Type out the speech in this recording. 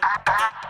Bye.